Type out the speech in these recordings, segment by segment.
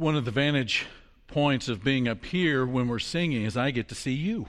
one of the vantage points of being up here when we're singing is I get to see you.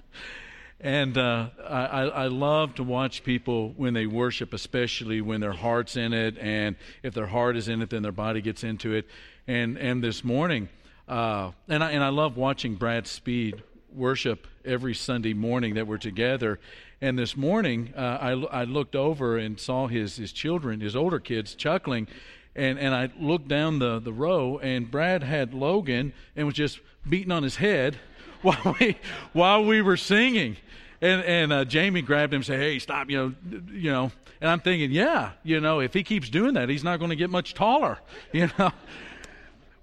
and uh, I, I love to watch people when they worship, especially when their heart's in it, and if their heart is in it, then their body gets into it. And and this morning, uh, and I and I love watching Brad Speed worship every Sunday morning that we're together. And this morning, uh, I, I looked over and saw his, his children, his older kids, chuckling. And, and I looked down the, the row, and Brad had Logan and was just beating on his head while we, while we were singing. And, and uh, Jamie grabbed him and said, Hey, stop, you know, you know. And I'm thinking, yeah, you know, if he keeps doing that, he's not going to get much taller, you know.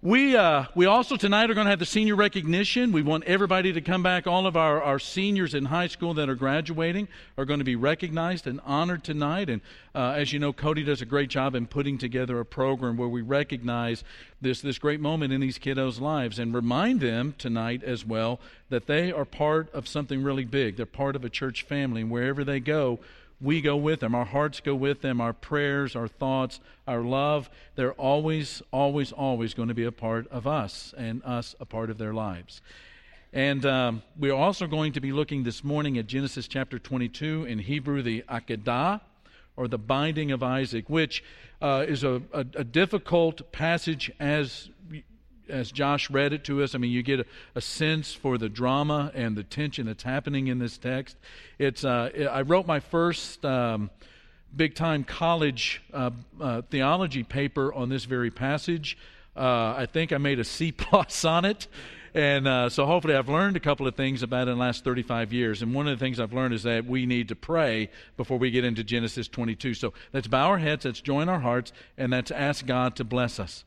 We, uh, we also tonight are going to have the senior recognition. We want everybody to come back. All of our, our seniors in high school that are graduating are going to be recognized and honored tonight. And uh, as you know, Cody does a great job in putting together a program where we recognize this, this great moment in these kiddos' lives and remind them tonight as well that they are part of something really big. They're part of a church family. And wherever they go, we go with them. Our hearts go with them. Our prayers, our thoughts, our love, they're always, always, always going to be a part of us and us a part of their lives. And um, we're also going to be looking this morning at Genesis chapter 22, in Hebrew, the Akedah, or the binding of Isaac, which uh, is a, a, a difficult passage as as Josh read it to us, I mean, you get a, a, sense for the drama and the tension that's happening in this text. It's uh, I wrote my first um, big time college uh, uh, theology paper on this very passage. Uh, I think I made a C plus on it. And uh, so hopefully I've learned a couple of things about it in the last 35 years. And one of the things I've learned is that we need to pray before we get into Genesis 22. So let's bow our heads, let's join our hearts, and let's ask God to bless us.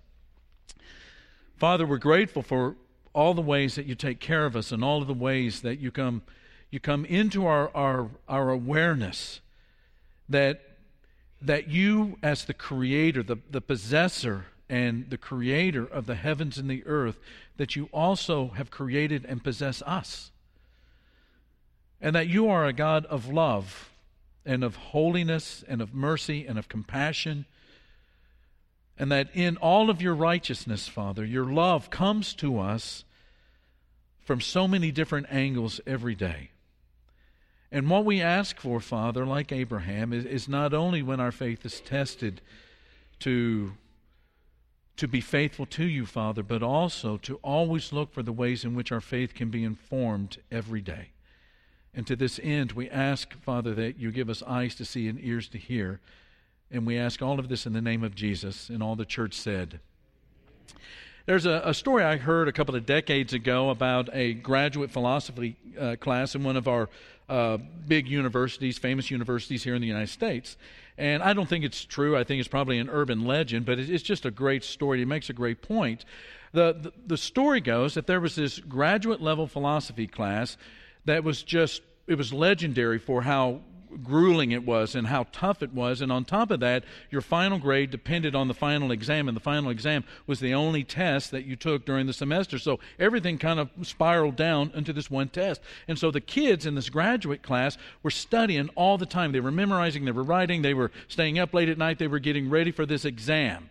Father, we're grateful for all the ways that you take care of us and all of the ways that you come you come into our, our, our awareness that that you as the creator, the, the possessor and the creator of the heavens and the earth, that you also have created and possess us. And that you are a God of love and of holiness and of mercy and of compassion and that in all of your righteousness, Father, your love comes to us from so many different angles every day. And what we ask for, Father, like Abraham, is, is not only when our faith is tested to, to be faithful to you, Father, but also to always look for the ways in which our faith can be informed every day. And to this end, we ask, Father, that you give us eyes to see and ears to hear and we ask all of this in the name of Jesus. And all the church said. There's a, a story I heard a couple of decades ago about a graduate philosophy uh, class in one of our uh, big universities, famous universities here in the United States. And I don't think it's true. I think it's probably an urban legend, but it's just a great story. It makes a great point. The, the, the story goes that there was this graduate level philosophy class that was just, it was legendary for how grueling it was and how tough it was. And on top of that, your final grade depended on the final exam, and the final exam was the only test that you took during the semester. So everything kind of spiraled down into this one test. And so the kids in this graduate class were studying all the time. They were memorizing, they were writing, they were staying up late at night, they were getting ready for this exam.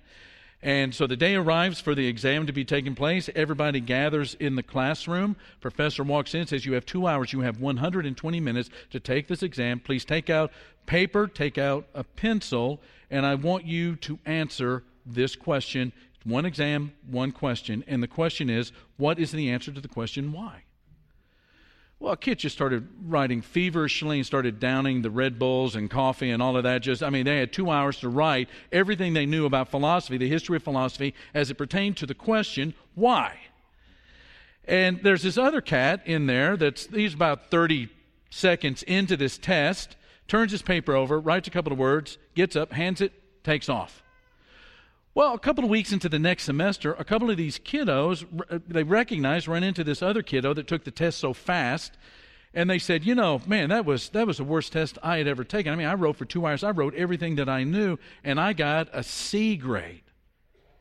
And so the day arrives for the exam to be taking place. Everybody gathers in the classroom. Professor walks in, says, You have two hours. You have 120 minutes to take this exam. Please take out paper, take out a pencil, and I want you to answer this question. One exam, one question. And the question is, What is the answer to the question why? Well, a kid just started writing feverishly and started downing the Red Bulls and coffee and all of that. Just, I mean, they had two hours to write everything they knew about philosophy, the history of philosophy, as it pertained to the question, why? And there's this other cat in there that's, he's about 30 seconds into this test, turns his paper over, writes a couple of words, gets up, hands it, takes off. Well, a couple of weeks into the next semester, a couple of these kiddos, uh, they recognized, ran into this other kiddo that took the test so fast, and they said, you know, man, that was that was the worst test I had ever taken. I mean, I wrote for two hours. I wrote everything that I knew, and I got a C grade.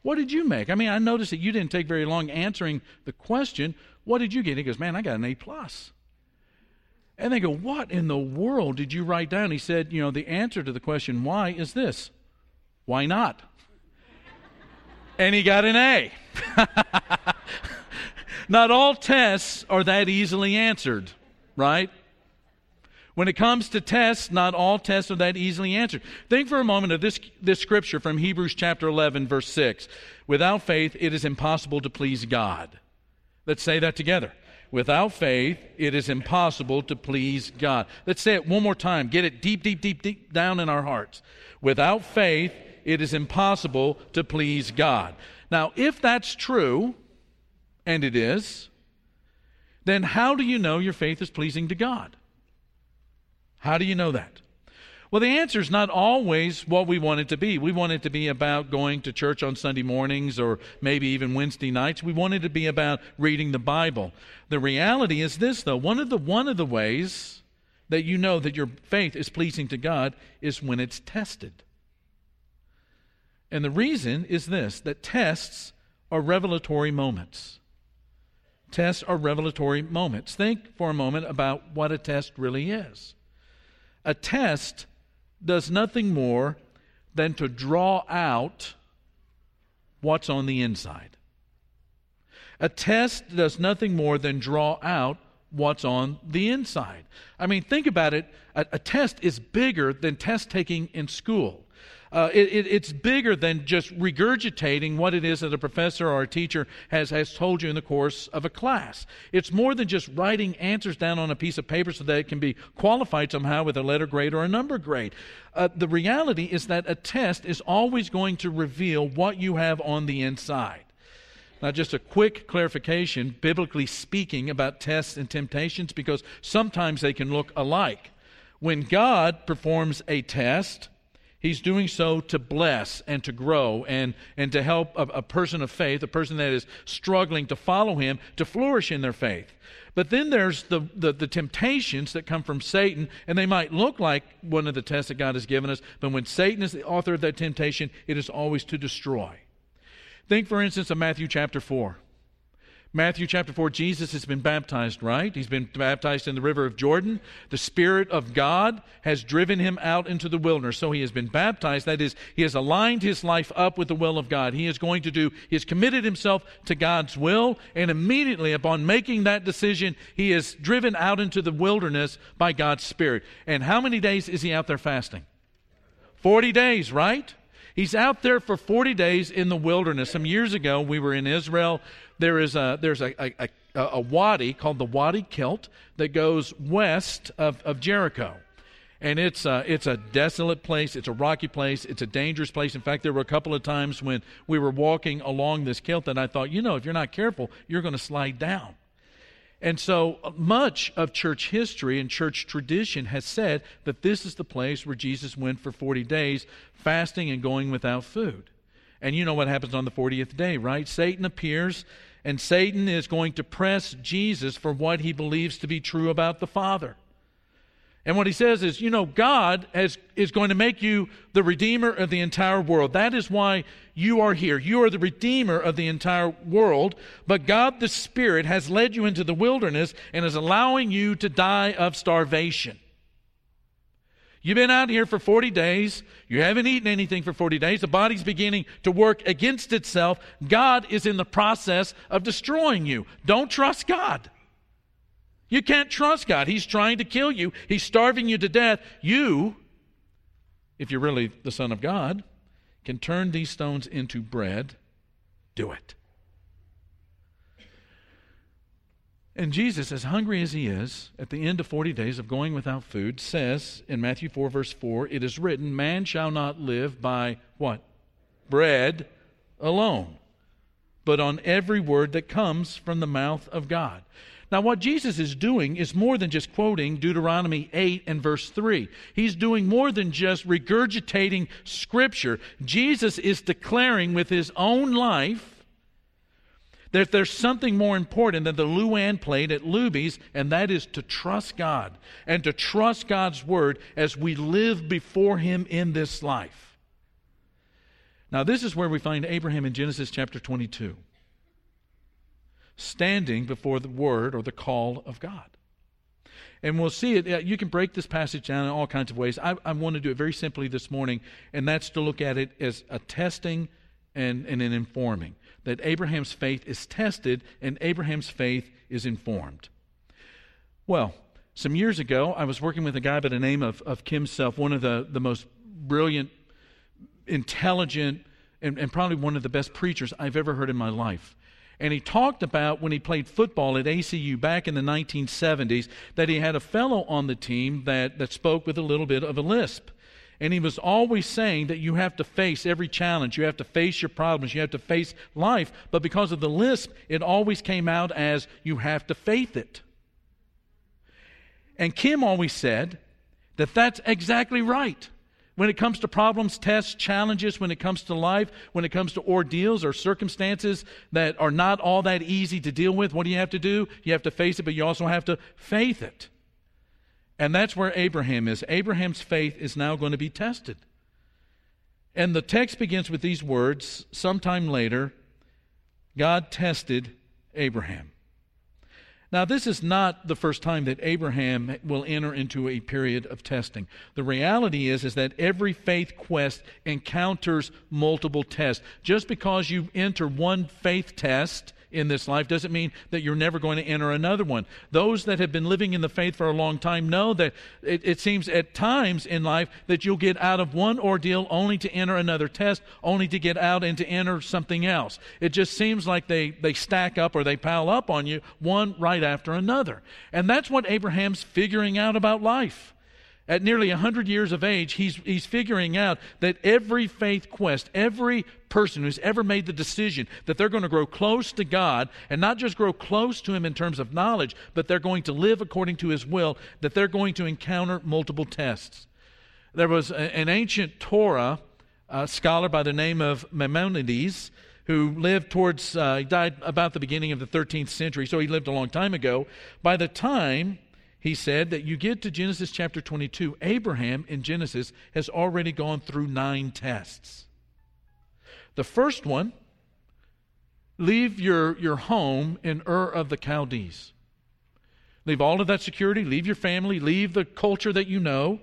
What did you make? I mean, I noticed that you didn't take very long answering the question. What did you get? He goes, man, I got an A plus. And they go, what in the world did you write down? He said, you know, the answer to the question why is this. Why not? And he got an A. Not all tests are that easily answered, right? When it comes to tests, not all tests are that easily answered. Think for a moment of this, this scripture from Hebrews chapter 11, verse 6. Without faith, it is impossible to please God. Let's say that together. Without faith, it is impossible to please God. Let's say it one more time. Get it deep, deep, deep, deep down in our hearts. Without faith, it is impossible to please God. Now, if that's true, and it is, then how do you know your faith is pleasing to God? How do you know that? Well, the answer is not always what we want it to be. We want it to be about going to church on Sunday mornings or maybe even Wednesday nights. We want it to be about reading the Bible. The reality is this, though. One of the, one of the ways that you know that your faith is pleasing to God is when it's tested. And the reason is this that tests are revelatory moments. Tests are revelatory moments. Think for a moment about what a test really is. A test does nothing more than to draw out what's on the inside. A test does nothing more than draw out what's on the inside. I mean, think about it. A, a test is bigger than test taking in school. Uh, it, it, it's bigger than just regurgitating what it is that a professor or a teacher has, has told you in the course of a class. It's more than just writing answers down on a piece of paper so that it can be qualified somehow with a letter grade or a number grade. Uh, the reality is that a test is always going to reveal what you have on the inside. Now, just a quick clarification, biblically speaking, about tests and temptations, because sometimes they can look alike. When God performs a test, He's doing so to bless and to grow and, and to help a, a, person of faith, a person that is struggling to follow him, to flourish in their faith. But then there's the, the, the, temptations that come from Satan, and they might look like one of the tests that God has given us, but when Satan is the author of that temptation, it is always to destroy. Think, for instance, of Matthew chapter 4. Matthew chapter 4, Jesus has been baptized, right? He's been baptized in the river of Jordan. The Spirit of God has driven him out into the wilderness. So he has been baptized. That is, he has aligned his life up with the will of God. He is going to do, he has committed himself to God's will, and immediately upon making that decision, he is driven out into the wilderness by God's Spirit. And how many days is he out there fasting? 40 days, right? He's out there for 40 days in the wilderness. Some years ago, we were in Israel there is a, there's a, a, a, a wadi called the Wadi Kilt that goes west of, of Jericho. And it's a, it's a desolate place. It's a rocky place. It's a dangerous place. In fact, there were a couple of times when we were walking along this kilt that I thought, you know, if you're not careful, you're going to slide down. And so uh, much of church history and church tradition has said that this is the place where Jesus went for 40 days, fasting and going without food. And you know what happens on the 40th day, right? Satan appears and Satan is going to press Jesus for what he believes to be true about the Father. And what he says is, you know, God has, is going to make you the redeemer of the entire world. That is why you are here. You are the redeemer of the entire world. But God the Spirit has led you into the wilderness and is allowing you to die of starvation. You've been out here for 40 days. You haven't eaten anything for 40 days. The body's beginning to work against itself. God is in the process of destroying you. Don't trust God. You can't trust God. He's trying to kill you, He's starving you to death. You, if you're really the Son of God, can turn these stones into bread. Do it. And Jesus, as hungry as he is, at the end of 40 days of going without food, says in Matthew 4, verse 4, It is written, Man shall not live by what? Bread alone, but on every word that comes from the mouth of God. Now, what Jesus is doing is more than just quoting Deuteronomy 8 and verse 3. He's doing more than just regurgitating Scripture. Jesus is declaring with his own life that there's something more important than the LuAnn Platter at Luby's, and that is to trust God and to trust God's Word as we live before Him in this life. Now, this is where we find Abraham in Genesis chapter 22, standing before the Word or the call of God. And we'll see it. You can break this passage down in all kinds of ways. I, I want to do it very simply this morning, and that's to look at it as a testing and, and in informing. That Abraham's faith is tested and Abraham's faith is informed. Well, some years ago, I was working with a guy by the name of, of Kim Self, one of the, the most brilliant, intelligent, and, and probably one of the best preachers I've ever heard in my life. And he talked about when he played football at ACU back in the 1970s that he had a fellow on the team that, that spoke with a little bit of a lisp. And he was always saying that you have to face every challenge, you have to face your problems, you have to face life. But because of the lisp, it always came out as you have to faith it. And Kim always said that that's exactly right. When it comes to problems, tests, challenges, when it comes to life, when it comes to ordeals or circumstances that are not all that easy to deal with, what do you have to do? You have to face it, but you also have to faith it. And that's where Abraham is. Abraham's faith is now going to be tested. And the text begins with these words sometime later God tested Abraham. Now, this is not the first time that Abraham will enter into a period of testing. The reality is, is that every faith quest encounters multiple tests. Just because you enter one faith test in this life doesn't mean that you're never going to enter another one. Those that have been living in the faith for a long time know that it, it, seems at times in life that you'll get out of one ordeal only to enter another test, only to get out and to enter something else. It just seems like they, they stack up or they pile up on you one right after another. And that's what Abraham's figuring out about life at nearly 100 years of age, he's, he's figuring out that every faith quest, every person who's ever made the decision that they're going to grow close to God, and not just grow close to Him in terms of knowledge, but they're going to live according to His will, that they're going to encounter multiple tests. There was a, an ancient Torah uh, scholar by the name of Maimonides who lived towards, uh, he died about the beginning of the 13th century, so he lived a long time ago. By the time he said that you get to Genesis chapter 22, Abraham in Genesis has already gone through nine tests. The first one, leave your, your home in Ur of the Chaldees. Leave all of that security, leave your family, leave the culture that you know,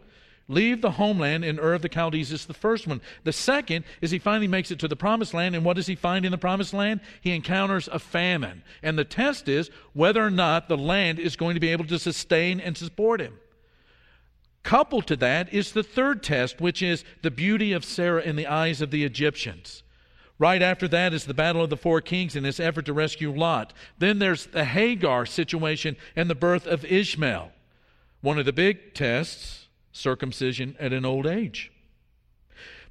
Leave the homeland in Ur of the Chaldees is the first one. The second is he finally makes it to the promised land, and what does he find in the promised land? He encounters a famine. And the test is whether or not the land is going to be able to sustain and support him. Coupled to that is the third test, which is the beauty of Sarah in the eyes of the Egyptians. Right after that is the battle of the four kings and his effort to rescue Lot. Then there's the Hagar situation and the birth of Ishmael. One of the big tests circumcision at an old age.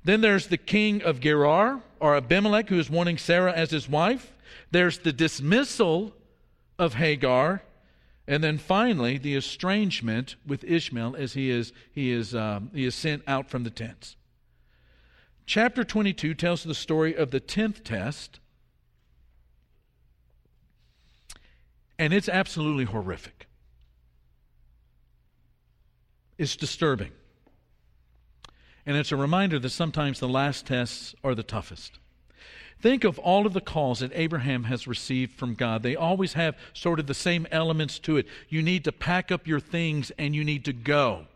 Then there's the king of Gerar, or Abimelech, who is wanting Sarah as his wife. There's the dismissal of Hagar. And then finally, the estrangement with Ishmael as he is, he is, um, he is sent out from the tents. Chapter 22 tells the story of the 10th test, and it's absolutely horrific. It's disturbing. And it's a reminder that sometimes the last tests are the toughest. Think of all of the calls that Abraham has received from God. They always have sort of the same elements to it. You need to pack up your things and you need to go.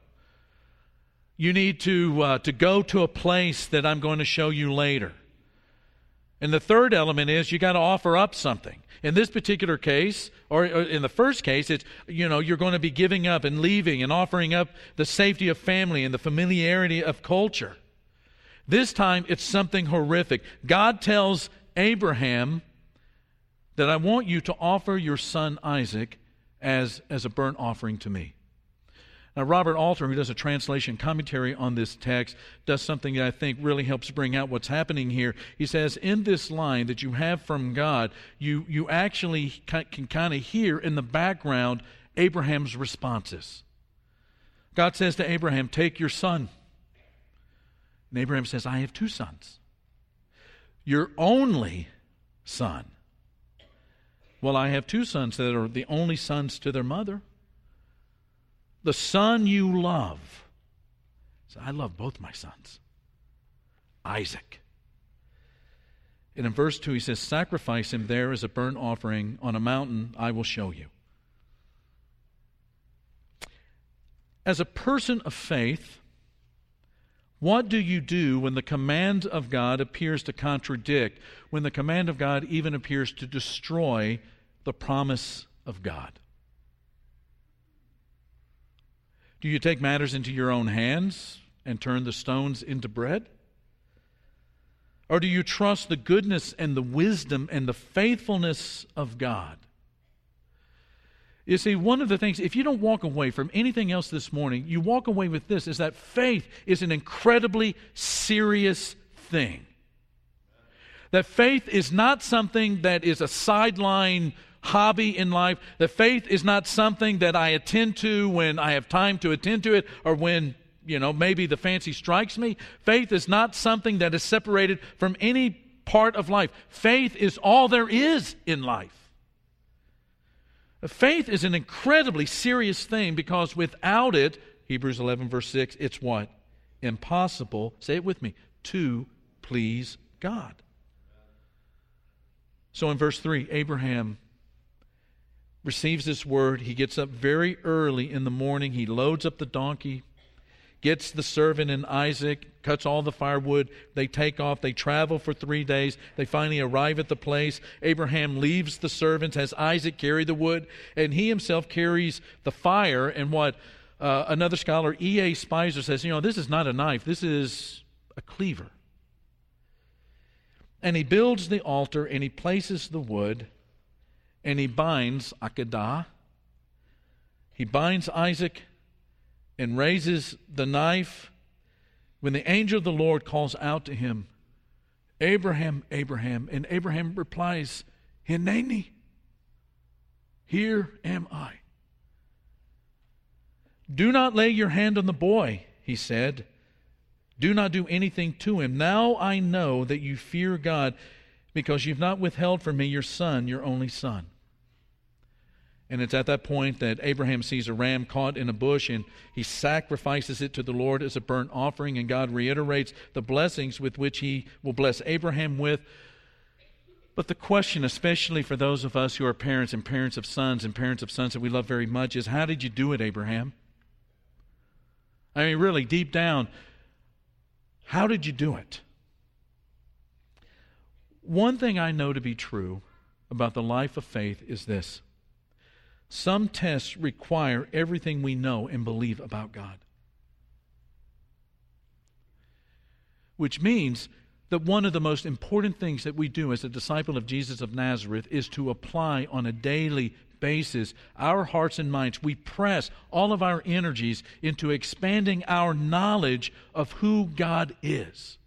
You need to, uh, to go to a place that I'm going to show you later. And the third element is you got to offer up something. In this particular case, or, in the first case, it's, you know, you're going to be giving up and leaving and offering up the safety of family and the familiarity of culture. This time, it's something horrific. God tells Abraham that I want you to offer your son Isaac as, as a burnt offering to me. Now, Robert Alter, who does a translation commentary on this text, does something that I think really helps bring out what's happening here. He says, in this line that you have from God, you, you actually can kind of hear in the background Abraham's responses. God says to Abraham, Take your son. And Abraham says, I have two sons. Your only son. Well, I have two sons that are the only sons to their mother the son you love. So I love both my sons. Isaac. And in verse 2, he says, Sacrifice him there as a burnt offering on a mountain I will show you. As a person of faith, What do you do when the command of God appears to contradict, when the command of God even appears to destroy the promise of God? Do you take matters into your own hands and turn the stones into bread? Or do you trust the goodness and the wisdom and the faithfulness of God? You see, one of the things, if you don't walk away from anything else this morning, you walk away with this is that faith is an incredibly serious thing. That faith is not something that is a sideline hobby in life. That faith is not something that I attend to when I have time to attend to it or when, you know, maybe the fancy strikes me. Faith is not something that is separated from any part of life. Faith is all there is in life. Faith is an incredibly serious thing because without it, Hebrews 11, verse 6, it's what? Impossible, say it with me, to please God. So in verse 3, Abraham receives this word. He gets up very early in the morning. He loads up the donkey, gets the servant and Isaac, cuts all the firewood. They take off. They travel for three days. They finally arrive at the place. Abraham leaves the servants, has Isaac carry the wood, and he himself carries the fire. And what uh, another scholar, E.A. Speiser, says, you know, this is not a knife, this is a cleaver. And he builds the altar and he places the wood and he binds Akedah. He binds Isaac and raises the knife when the angel of the Lord calls out to him, Abraham, Abraham, and Abraham replies, Hineni, here am I. Do not lay your hand on the boy, he said. Do not do anything to him. Now I know that you fear God because you've not withheld from me your son, your only son. And it's at that point that Abraham sees a ram caught in a bush and he sacrifices it to the Lord as a burnt offering. And God reiterates the blessings with which he will bless Abraham with. But the question, especially for those of us who are parents and parents of sons and parents of sons that we love very much, is how did you do it, Abraham? I mean, really, deep down, how did you do it? One thing I know to be true about the life of faith is this some tests require everything we know and believe about God. Which means that one of the most important things that we do as a disciple of Jesus of Nazareth is to apply on a daily basis our hearts and minds. We press all of our energies into expanding our knowledge of who God is.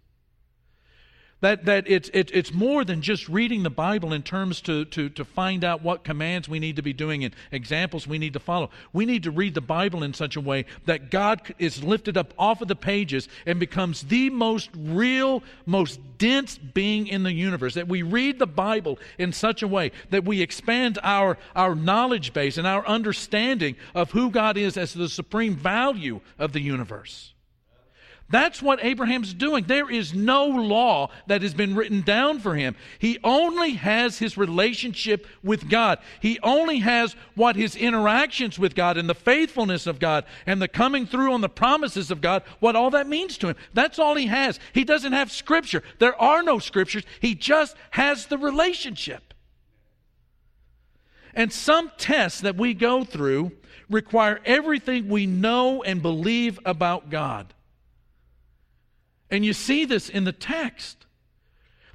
That, that it's, it, it's more than just reading the Bible in terms to, to, to find out what commands we need to be doing and examples we need to follow. We need to read the Bible in such a way that God is lifted up off of the pages and becomes the most real, most dense being in the universe. That we read the Bible in such a way that we expand our, our knowledge base and our understanding of who God is as the supreme value of the universe. That's what Abraham's doing. There is no law that has been written down for him. He only has his relationship with God. He only has what his interactions with God and the faithfulness of God and the coming through on the promises of God, what all that means to him. That's all he has. He doesn't have scripture. There are no scriptures. He just has the relationship. And some tests that we go through require everything we know and believe about God. And you see this in the text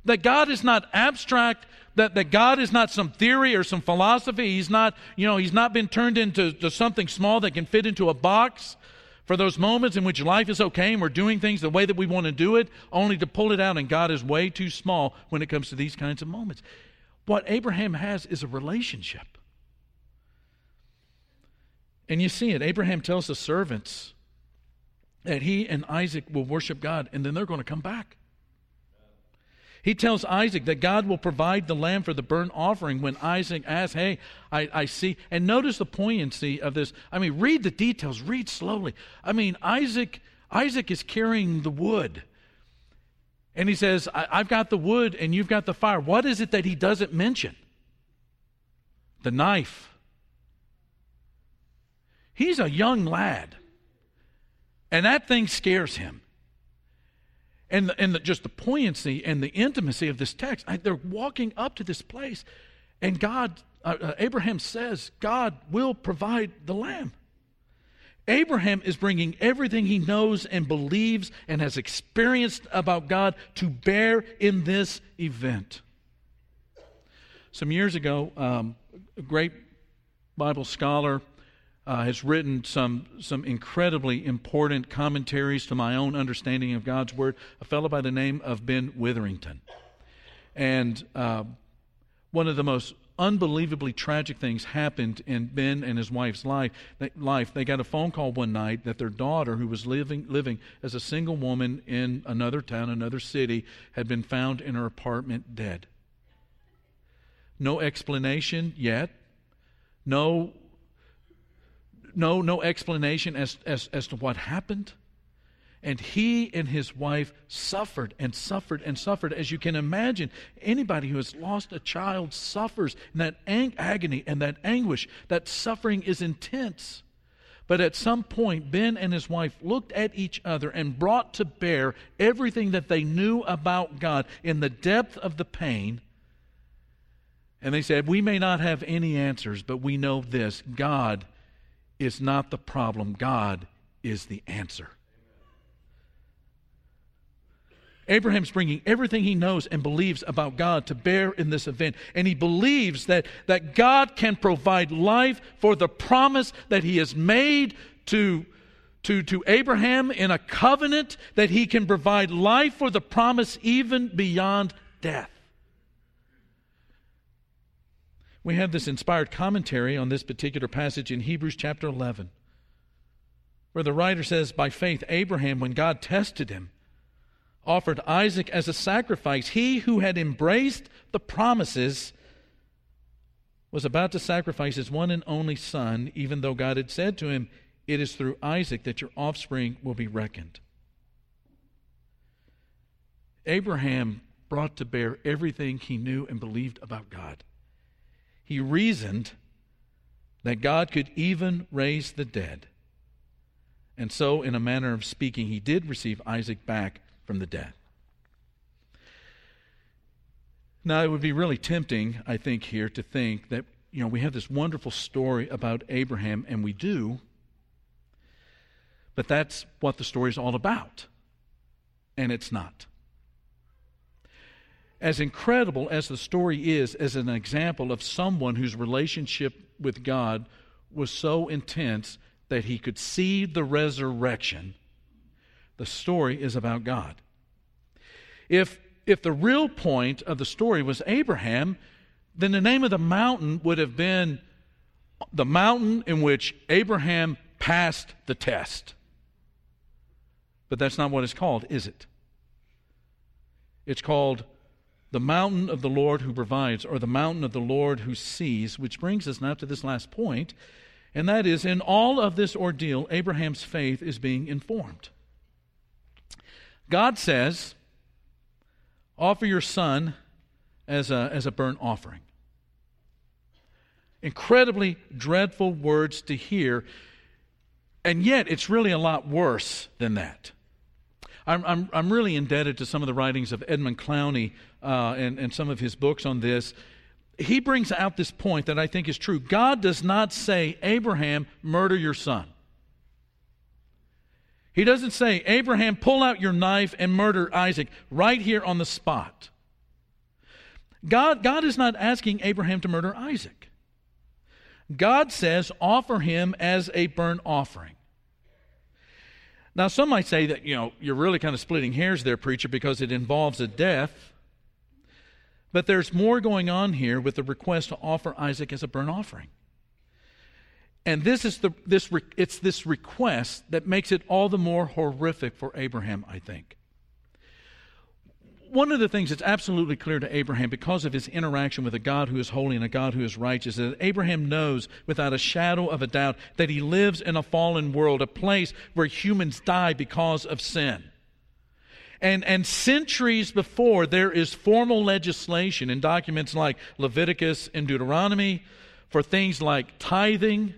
that God is not abstract, that, that God is not some theory or some philosophy. He's not, you know, he's not been turned into something small that can fit into a box for those moments in which life is okay and we're doing things the way that we want to do it, only to pull it out, and God is way too small when it comes to these kinds of moments. What Abraham has is a relationship. And you see it. Abraham tells the servants, that he and Isaac will worship God and then they're going to come back. He tells Isaac that God will provide the lamb for the burnt offering when Isaac asks, Hey, I, I see. And notice the poignancy of this. I mean, read the details, read slowly. I mean, Isaac, Isaac is carrying the wood. And he says, I, have got the wood and you've got the fire. What is it that he doesn't mention? The knife. He's a young lad. And that thing scares him. and, the, and the, just the poignancy and the intimacy of this text. I, they're walking up to this place, and God, uh, uh, Abraham says, God will provide the lamb. Abraham is bringing everything he knows and believes and has experienced about God to bear in this event. Some years ago, um, a great Bible scholar uh, has written some, some incredibly important commentaries to my own understanding of God's Word, a fellow by the name of Ben Witherington. And uh, one of the most unbelievably tragic things happened in Ben and his wife's life. life. They got a phone call one night that their daughter, who was living, living as a single woman in another town, another city, had been found in her apartment dead. No explanation yet. No no, no explanation as, as, as to what happened. And he and his wife suffered and suffered and suffered. As you can imagine, anybody who has lost a child suffers. And that ang- agony and that anguish, that suffering is intense. But at some point, Ben and his wife looked at each other and brought to bear everything that they knew about God in the depth of the pain. And they said, We may not have any answers, but we know this God is not the problem, God is the answer. Abraham's bringing everything he knows and believes about God to bear in this event. And he believes that, that God can provide life for the promise that he has made to, to, to Abraham in a covenant, that he can provide life for the promise even beyond death. We have this inspired commentary on this particular passage in Hebrews chapter 11, where the writer says, By faith, Abraham, when God tested him, offered Isaac as a sacrifice. He who had embraced the promises was about to sacrifice his one and only son, even though God had said to him, It is through Isaac that your offspring will be reckoned. Abraham brought to bear everything he knew and believed about God he reasoned that God could even raise the dead. And so, in a manner of speaking, he did receive Isaac back from the dead. Now, it would be really tempting, I think, here to think that, you know, we have this wonderful story about Abraham, and we do, but that's what the story is all about. And it's not as incredible as the story is as an example of someone whose relationship with God was so intense that he could see the resurrection, the story is about God. If, if the real point of the story was Abraham, then the name of the mountain would have been the mountain in which Abraham passed the test. But that's not what it's called, is it? It's called the mountain of the Lord who provides, or the mountain of the Lord who sees, which brings us now to this last point, and that is in all of this ordeal, Abraham's faith is being informed. God says, offer your son as a, as a burnt offering. Incredibly dreadful words to hear, and yet it's really a lot worse than that. I'm, I'm, I'm really indebted to some of the writings of Edmund Clowney uh, and, and some of his books on this. He brings out this point that I think is true. God does not say, Abraham, murder your son. He doesn't say, Abraham, pull out your knife and murder Isaac right here on the spot. God, God is not asking Abraham to murder Isaac. God says, offer him as a burnt offering. Now, some might say that, you know, you're really kind of splitting hairs there, preacher, because it involves a death. But there's more going on here with the request to offer Isaac as a burnt offering. And this is the this it's this request that makes it all the more horrific for Abraham, I think one of the things that's absolutely clear to Abraham because of his interaction with a God who is holy and a God who is righteous is that Abraham knows without a shadow of a doubt that he lives in a fallen world, a place where humans die because of sin. And, and centuries before, there is formal legislation in documents like Leviticus and Deuteronomy for things like tithing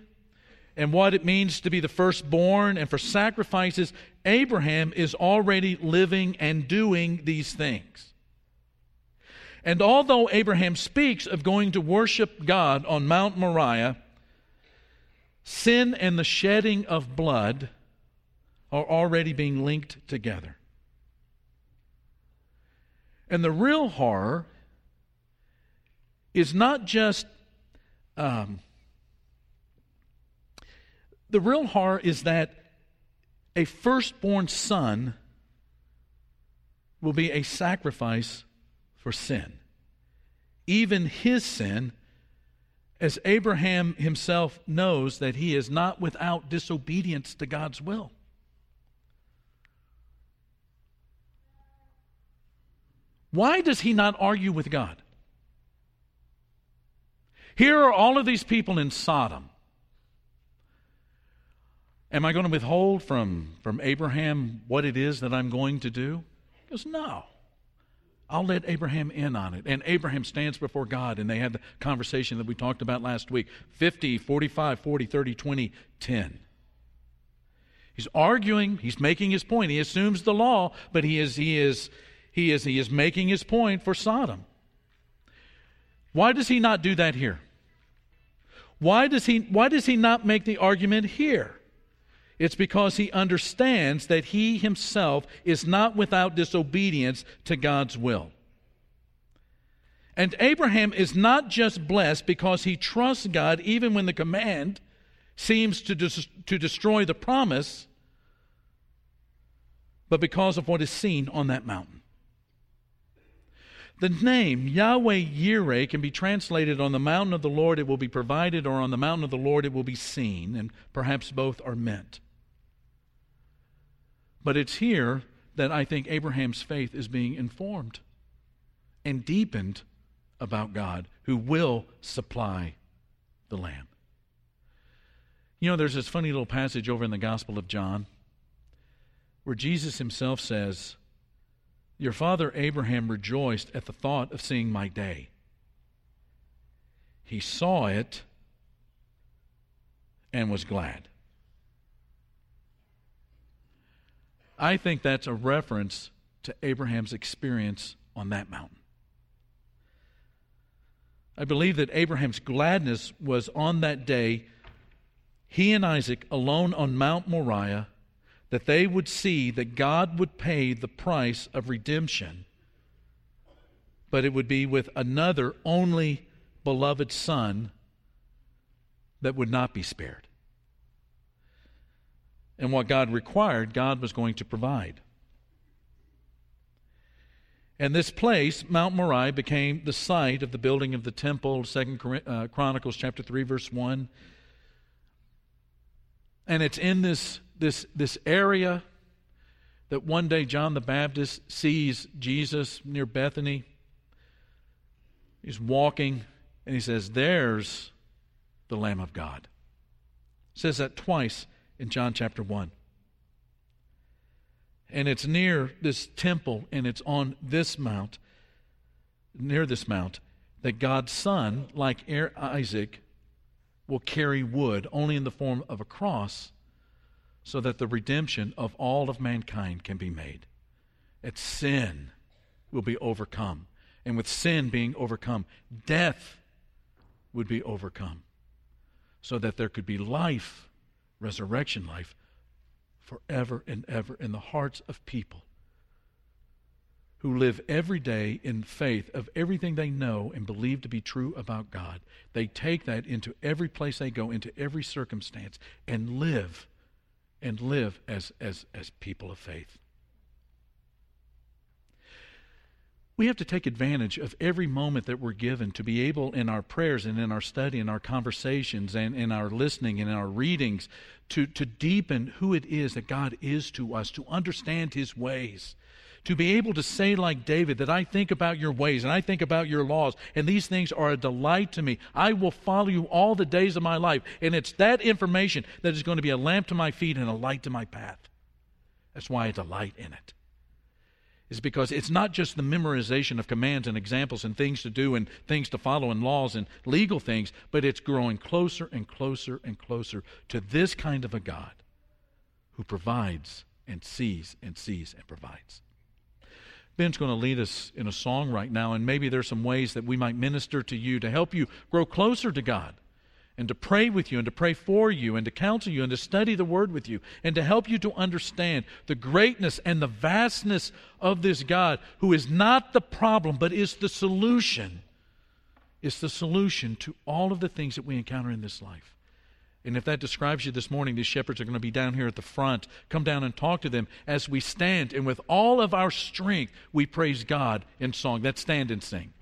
and what it means to be the firstborn and for sacrifices, Abraham is already living and doing these things. And although Abraham speaks of going to worship God on Mount Moriah, sin and the shedding of blood are already being linked together. And the real horror is not just um, the real horror is that a firstborn son will be a sacrifice for sin. Even his sin, as Abraham himself knows that he is not without disobedience to God's will. Why does he not argue with God? Here are all of these people in Sodom. Am I going to withhold from, from Abraham what it is that I'm going to do? He goes, No. I'll let Abraham in on it. And Abraham stands before God, and they had the conversation that we talked about last week 50, 45, 40, 30, 20, 10. He's arguing, he's making his point. He assumes the law, but he is, he is, he is, he is making his point for Sodom. Why does he not do that here? Why does he, why does he not make the argument here? It's because he understands that he himself is not without disobedience to God's will. And Abraham is not just blessed because he trusts God even when the command seems to, dis- to destroy the promise, but because of what is seen on that mountain. The name Yahweh Yireh can be translated on the mountain of the Lord it will be provided, or on the mountain of the Lord it will be seen, and perhaps both are meant. But it's here that I think Abraham's faith is being informed and deepened about God who will supply the lamb. You know, there's this funny little passage over in the Gospel of John where Jesus himself says, your father Abraham rejoiced at the thought of seeing my day. He saw it and was glad. I think that's a reference to Abraham's experience on that mountain. I believe that Abraham's gladness was on that day, he and Isaac alone on Mount Moriah that they would see that God would pay the price of redemption, but it would be with another only beloved Son that would not be spared. And what God required, God was going to provide. And this place, Mount Moriah, became the site of the building of the temple, Second uh, Chronicles chapter 3, verse 1. And it's in this this, this area that one day John the Baptist sees Jesus near Bethany. He's walking and he says, There's the Lamb of God. Says that twice in John chapter 1. And it's near this temple and it's on this mount, near this mount, that God's Son, like Isaac, will carry wood only in the form of a cross so that the redemption of all of mankind can be made. That sin will be overcome. And with sin being overcome, death would be overcome. So that there could be life, resurrection life, forever and ever in the hearts of people who live every day in faith of everything they know and believe to be true about God. They take that into every place they go, into every circumstance, and live and live as, as, as people of faith. We have to take advantage of every moment that we're given to be able, in our prayers and in our study and our conversations and in our listening and in our readings, to, to deepen who it is that God is to us, to understand His ways, to be able to say, like David, that I think about your ways and I think about your laws, and these things are a delight to me. I will follow you all the days of my life. And it's that information that is going to be a lamp to my feet and a light to my path. That's why I delight in it. is because it's not just the memorization of commands and examples and things to do and things to follow and laws and legal things, but it's growing closer and closer and closer to this kind of a God who provides and sees and sees and provides. Ben's going to lead us in a song right now, and maybe there's some ways that we might minister to you to help you grow closer to God and to pray with you and to pray for you and to counsel you and to study the Word with you and to help you to understand the greatness and the vastness of this God who is not the problem but is the solution. Is the solution to all of the things that we encounter in this life. And if that describes you this morning, these shepherds are going to be down here at the front. Come down and talk to them as we stand and with all of our strength we praise God in song. Let's stand and sing.